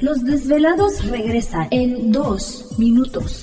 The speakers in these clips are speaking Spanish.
Los Desvelados regresa en 2 minutos.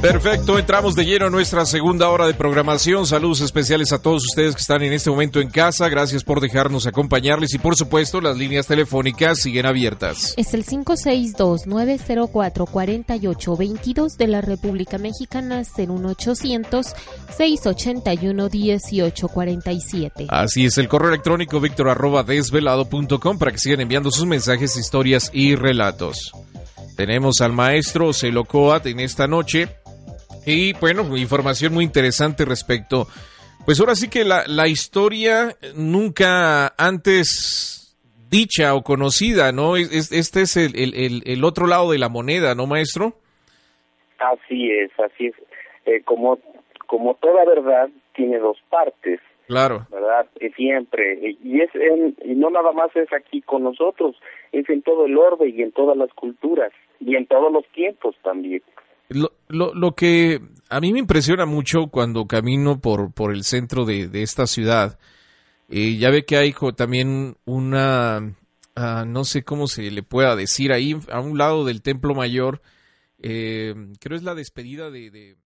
Perfecto, entramos de lleno a nuestra segunda hora de programación. Saludos especiales a todos ustedes que están en este momento en casa. Gracias por dejarnos acompañarles y por supuesto las líneas telefónicas siguen abiertas. Es el 562-904-4822 de la República Mexicana, 01800-681-1847. Así es, el correo electrónico víctor arroba desvelado.com para que sigan enviando sus mensajes, historias y relatos. Tenemos al maestro Celocoat en esta noche y bueno, información muy interesante respecto, pues ahora sí que la, la historia nunca antes dicha o conocida, ¿no? este es el, el, el, otro lado de la moneda, ¿no, maestro? Así es, así es. Eh, como, como toda verdad tiene dos partes. Claro. ¿Verdad? siempre. Y, es y no nada más es aquí con nosotros, es en todo el orbe y en todas las culturas y en todos los tiempos también. Lo, lo, lo, que a mí me impresiona mucho cuando camino por, por el centro de, esta ciudad, eh, ya ve que hay también una, ah, no sé cómo se le pueda decir, ahí a un lado del Templo Mayor, eh, creo es la despedida de, de...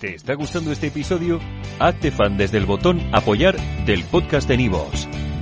¿Te está gustando este episodio? Hazte fan desde el botón apoyar del podcast de Nivos.